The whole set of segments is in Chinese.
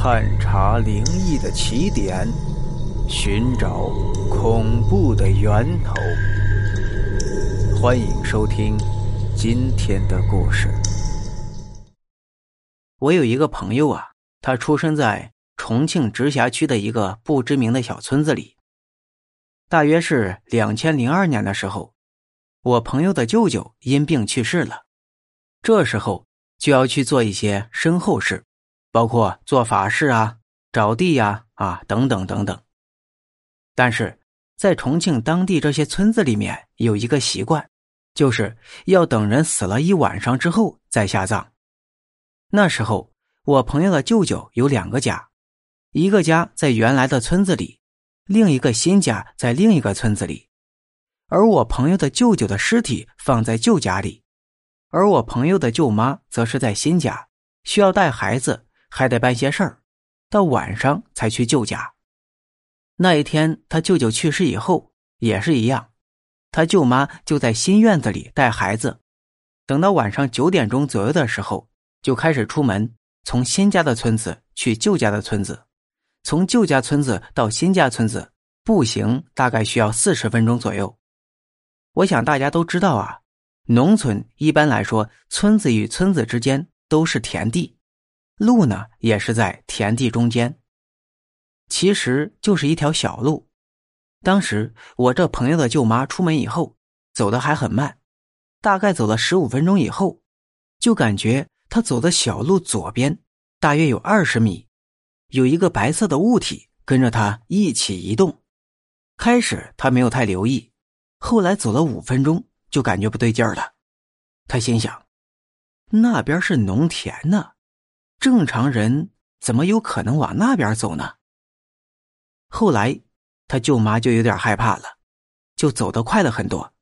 探查灵异的起点，寻找恐怖的源头。欢迎收听今天的故事。我有一个朋友啊，他出生在重庆直辖区的一个不知名的小村子里。大约是两千零二年的时候，我朋友的舅舅因病去世了，这时候就要去做一些身后事。包括做法事啊、找地呀、啊等等等等。但是在重庆当地这些村子里面有一个习惯，就是要等人死了一晚上之后再下葬。那时候我朋友的舅舅有两个家，一个家在原来的村子里，另一个新家在另一个村子里。而我朋友的舅舅的尸体放在旧家里，而我朋友的舅妈则是在新家，需要带孩子。还得办些事儿，到晚上才去舅家。那一天，他舅舅去世以后也是一样，他舅妈就在新院子里带孩子。等到晚上九点钟左右的时候，就开始出门，从新家的村子去舅家的村子，从旧家村子到新家村子步行大概需要四十分钟左右。我想大家都知道啊，农村一般来说，村子与村子之间都是田地。路呢，也是在田地中间，其实就是一条小路。当时我这朋友的舅妈出门以后，走的还很慢，大概走了十五分钟以后，就感觉他走的小路左边大约有二十米，有一个白色的物体跟着他一起移动。开始他没有太留意，后来走了五分钟，就感觉不对劲儿了。他心想，那边是农田呢。正常人怎么有可能往那边走呢？后来他舅妈就有点害怕了，就走得快了很多，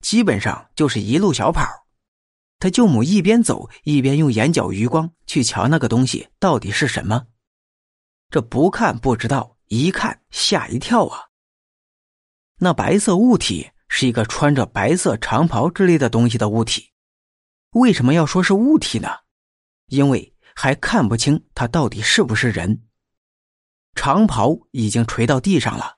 基本上就是一路小跑。他舅母一边走一边用眼角余光去瞧那个东西到底是什么。这不看不知道，一看吓一跳啊！那白色物体是一个穿着白色长袍之类的东西的物体。为什么要说是物体呢？因为。还看不清他到底是不是人。长袍已经垂到地上了，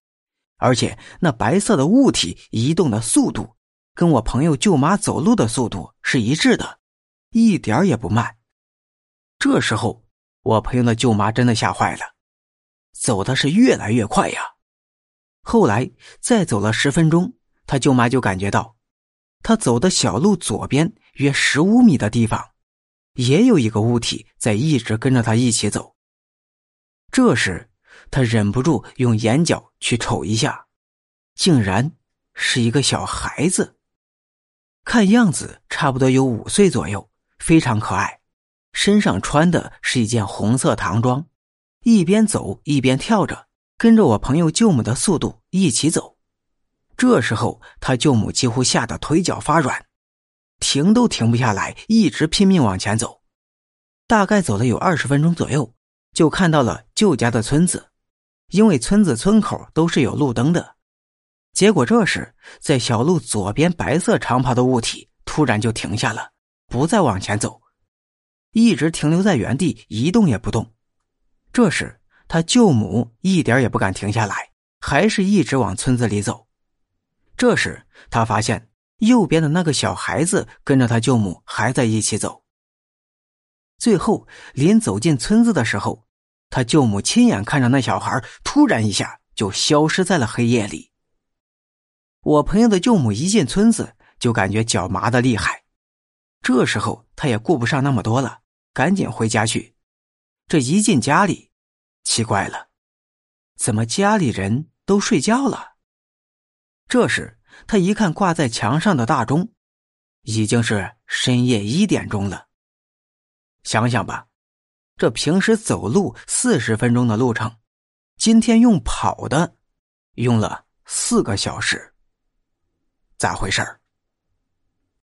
而且那白色的物体移动的速度，跟我朋友舅妈走路的速度是一致的，一点也不慢。这时候，我朋友的舅妈真的吓坏了，走的是越来越快呀。后来再走了十分钟，他舅妈就感觉到，他走的小路左边约十五米的地方。也有一个物体在一直跟着他一起走。这时，他忍不住用眼角去瞅一下，竟然是一个小孩子，看样子差不多有五岁左右，非常可爱，身上穿的是一件红色唐装，一边走一边跳着，跟着我朋友舅母的速度一起走。这时候，他舅母几乎吓得腿脚发软。停都停不下来，一直拼命往前走，大概走了有二十分钟左右，就看到了舅家的村子。因为村子村口都是有路灯的，结果这时在小路左边白色长袍的物体突然就停下了，不再往前走，一直停留在原地一动也不动。这时他舅母一点也不敢停下来，还是一直往村子里走。这时他发现。右边的那个小孩子跟着他舅母还在一起走。最后临走进村子的时候，他舅母亲眼看着那小孩突然一下就消失在了黑夜里。我朋友的舅母一进村子就感觉脚麻的厉害，这时候他也顾不上那么多了，赶紧回家去。这一进家里，奇怪了，怎么家里人都睡觉了？这时。他一看挂在墙上的大钟，已经是深夜一点钟了。想想吧，这平时走路四十分钟的路程，今天用跑的，用了四个小时，咋回事儿？